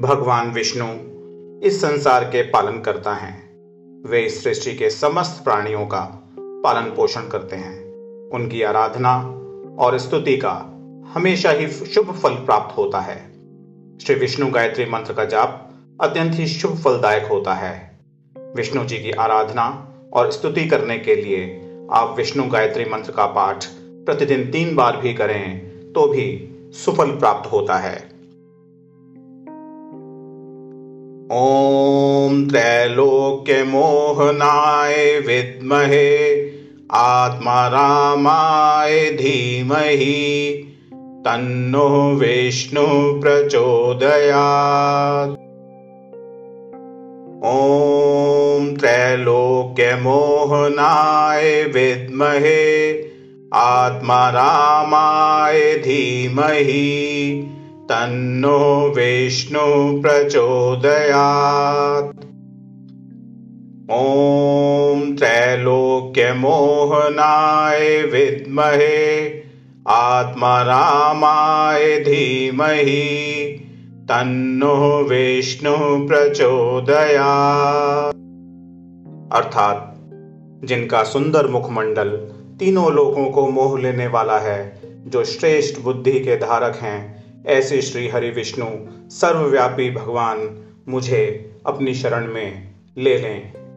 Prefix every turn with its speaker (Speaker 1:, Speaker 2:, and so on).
Speaker 1: भगवान विष्णु इस संसार के पालन करता है। वे इस सृष्टि के समस्त प्राणियों का पालन पोषण करते हैं। उनकी आराधना और स्तुति का हमेशा ही शुभ फल प्राप्त होता है। श्री विष्णु गायत्री मंत्र का जाप अत्यंत ही शुभ फलदायक होता है। विष्णु जी की आराधना और स्तुति करने के लिए आप विष्णु गायत्री मंत्र का पाठ प्रतिदिन तीन बार भी करें तो भी सुफल प्राप्त होता है। ॐ त्रैलोक्यमोहनाय विद्महे आत्मारामाय धीमहि तन्नो विष्णु प्रचोदयात्। ॐ त्रैलोक्यमोहनाय विद्महे आत्मारामाय धीमहि तन्नो विष्णु प्रचोदयात्। ॐ त्रैलोक्यमोहनाय विद्महे, आत्मारामाय धीमहि, तन्नो विष्णु प्रचोदयात्। अर्थात, जिनका सुंदर मुखमंडल तीनों लोगों को मोह लेने वाला है, जो श्रेष्ठ बुद्धि के धारक हैं ऐसे श्री हरि विष्णु सर्वव्यापी भगवान मुझे अपनी शरण में ले लें।